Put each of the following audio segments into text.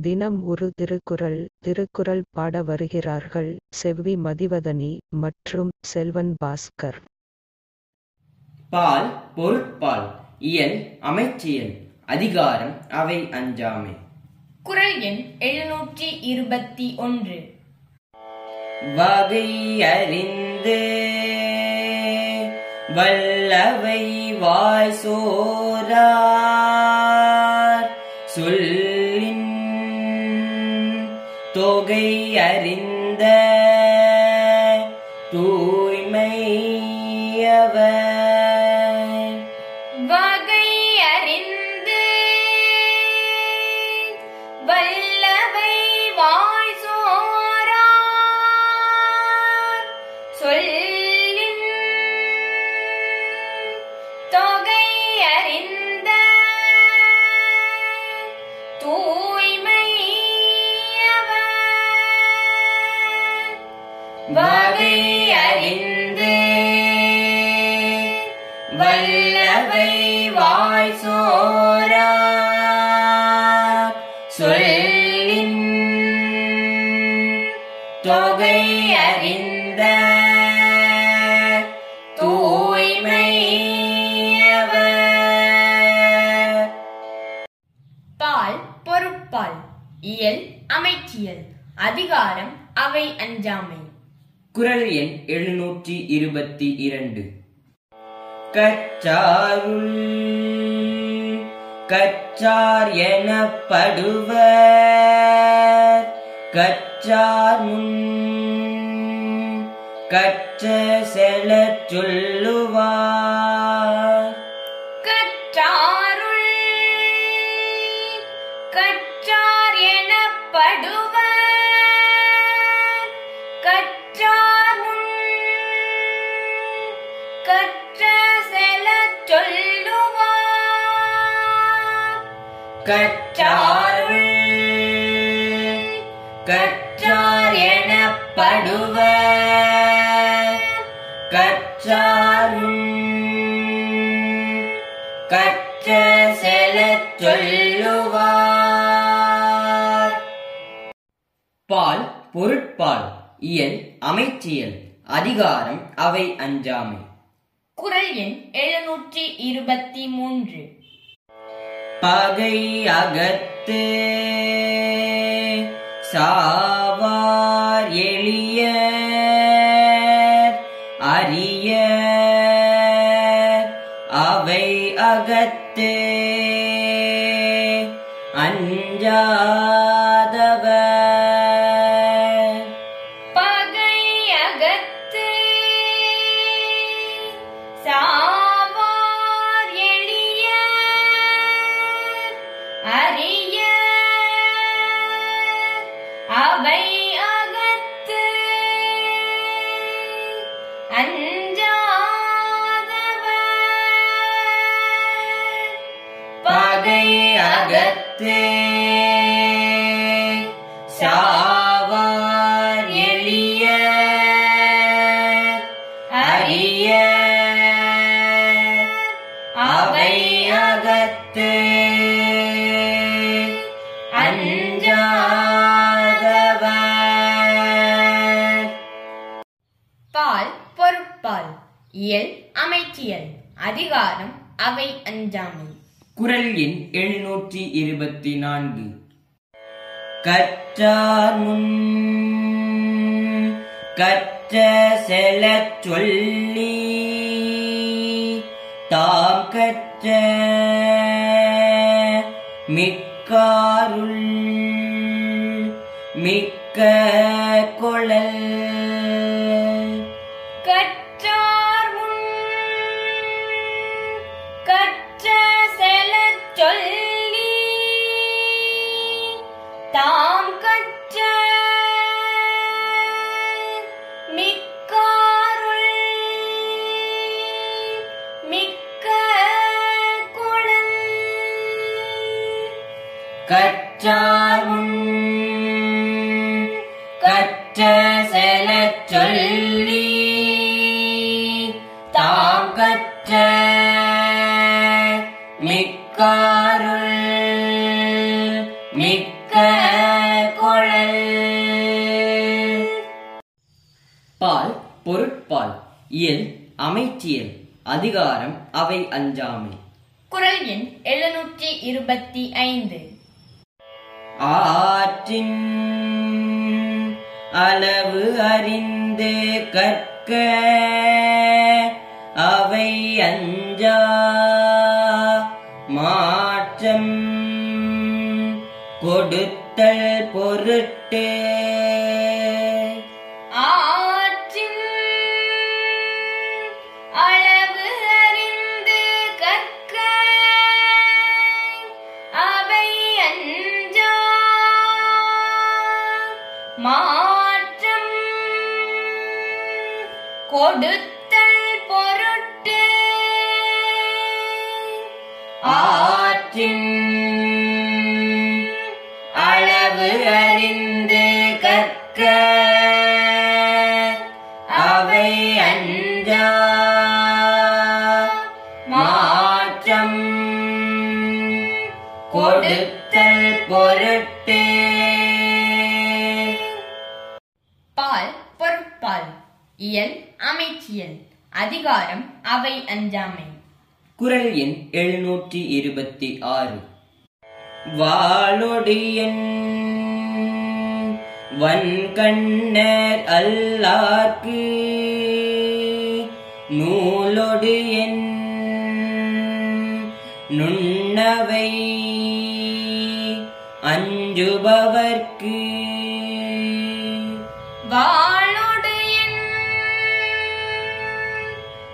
தினம் ஒரு திருக்குறள் திருக்குறள் பாட வருகிறார்கள் செவ்வி மதிவதனி மற்றும் செல்வன் பாஸ்கர். பால் பொருட்பால் இயல் அமைச்சியல் அதிகாரம் அவை அஞ்சாமை. குரல் எண் எழுநூற்றி இருபத்தி ஒன்று. வகை அறிந்து வல்லவை வாய் சோரார் தொகை அறிந்த தூய்மையவர் வகை அறிந்த தூய்மையவர் அறிந்து வல்லவை வாய் சோரா சொல்லின் தொகை அறிந்த பால் பொருட்பால் இயல் அமைச்சியல் அதிகாரம் அவை அஞ்சாமை. குரல் எண் எழுநூற்றி இருபத்தி இரண்டு. கச்சாருள் கச்சார் எனப்படுவர். கச்சார் முன் கச்ச செல சொல்லுவார். கற்றார் எனப்படுவர் கற்றாரும். கற்ற செலச் சொல்லுவார். பால் பொருட்பால் இயல் அமைச்சியல் அதிகாரம் அவை அஞ்சாமை. குரல் எண் எழுநூற்றி இருபத்தி மூன்று. பகை அகத்து. சாவார் எளிய அரிய அவை அகத்து. அஞ்சா சாவார் எளிய அரிய அவை அகத்து அஞ்சாதவர். பால் பொருட்பால் இயல் அமைச்சியல் அதிகாரம் அவை அஞ்சாமை. குரல் எண் எழுநூற்றி இருபத்தி நான்கு. கற்றார் முன். கற்ற செல சொல்லி தாம் கற்ற மிக்காருள். மிக்க கொளல் கற்றார் கற்றார் கற்ற செல சொல்லி தாம் கற்ற மிக்காருள் மிக்க குழல். பால் பொருட்பால் இயல் அமைச்சியல் அதிகாரம் அவை அஞ்சாமை. குரல் எண் எழுநூற்றி இருபத்தி ஐந்து. ஆற்றின் அளவு அறிந்து கற்க அவை அஞ்சா மாற்றம் கொடுத்தல் பொருட்டு கொடுத்தல் பொருட்டு ஆற்றின் அளவு அறிந்து அதிகாரம் அவை அஞ்சாமை. குரல் எண் எழுநூற்றி இருபத்தி ஆறு. வாளொடியன் வன்கண்ணர் அல்லார்க்கு நூலொடு நுண்ணவை அஞ்சுபவர்க்கு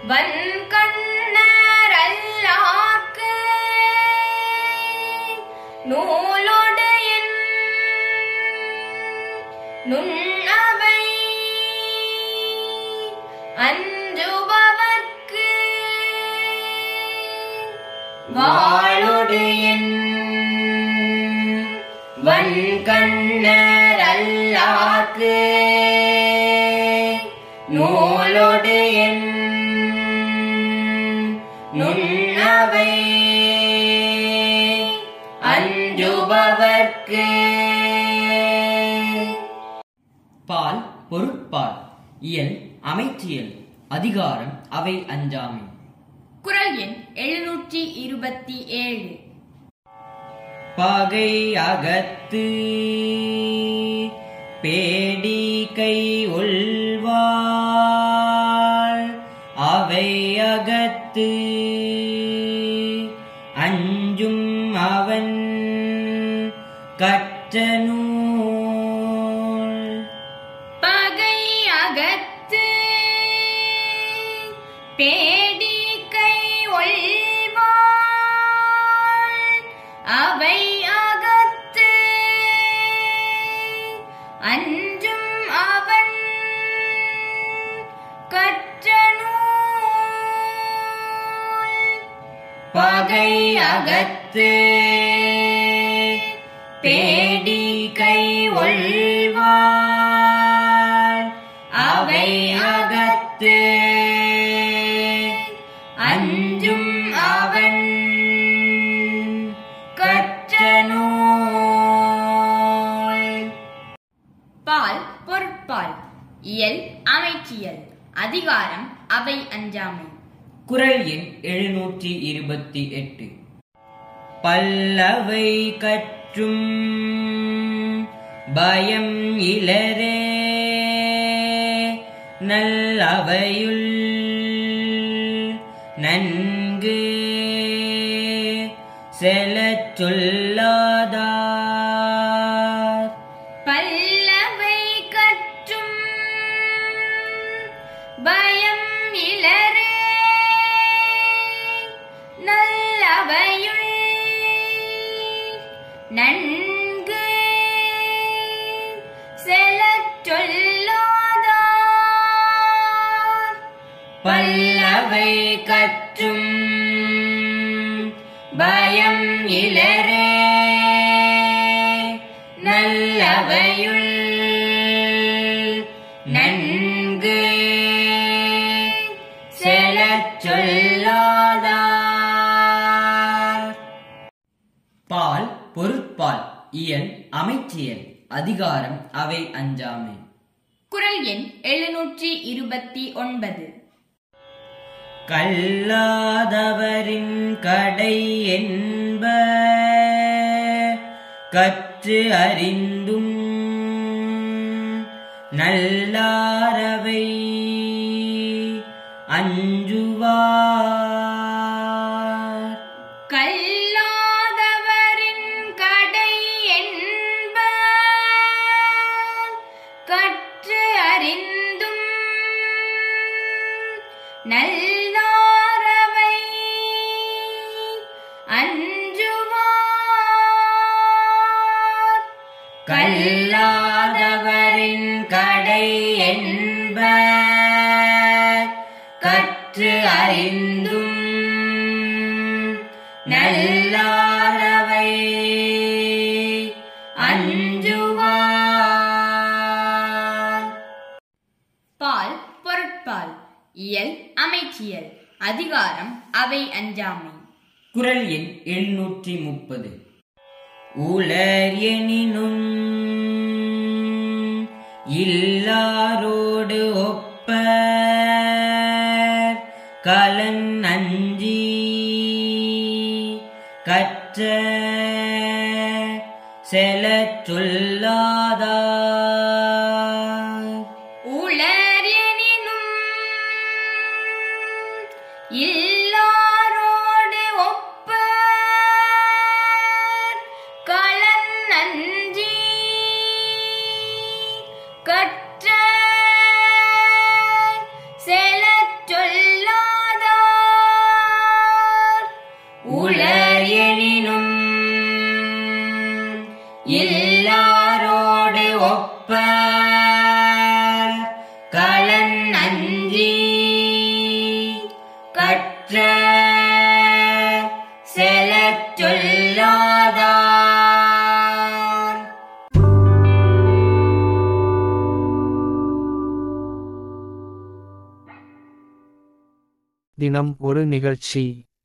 வன்கண்ணர் நூலோடு நுண்ணவை அஞ்சுபவர்க்கு. வாளொடு என் வன்கண்ணர் அல்லாக்கு நூலொடு என் பால் பொருட்பால் இயல் அமைச்சியல். அதிகாரம் அவை அஞ்சாமை. குரல் எண் எழுநூற்றி இருபத்தி ஏழு. பகை அகத்து. பேடி கை உள்வாள். அவை அகத்து. கற்ற நூல் பகை அகத்து பேடி கை ஒள்வாள் அவை அகத்து அஞ்சும் அவன் கற்ற நூல் பகை அகத்து இயல் அமைச்சியல். அதிகாரம் அவை அஞ்சாமை. குரல் எண் எழுநூற்றி இருபத்தி எட்டு. பல்லவை கற்றும் பயம் இளரே நல்லவையுள் நன்கு செல சொல்லாதா? பல்லவை கற்றும் பயம் இலரே. நல்லவையுள் நன்கு செலச் சொல்லாதார். பால் பொருட்பால் இயல் அமைச்சியல் அதிகாரம் அவை அஞ்சாமை. குரல் எண் எழுநூற்றி இருபத்தி ஒன்பது. கல்லாதவரின் கடை என்ப கற்று அறிந்தும் நல்லாரவை அஞ்சுவார். கல் கற்று அறிந்தும் நல்லாரவை அஞ்சுவார். பால் பொருட்பால் இயல் அமைச்சியல் அதிகாரம் அவை அஞ்சாமை. குரல் எண் எழுநூற்றி முப்பது உலர் எனினும் இல்லா தினம் ஒரு நிகழ்ச்சி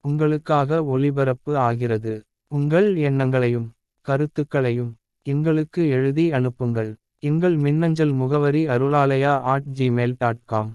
உங்களுக்காக ஒளிபரப்பு ஆகிறது. உங்கள் எண்ணங்களையும் கருத்துக்களையும் எங்களுக்கு எழுதி அனுப்புங்கள். எங்கள் மின்னஞ்சல் முகவரி Arulalaya at Gmail dot com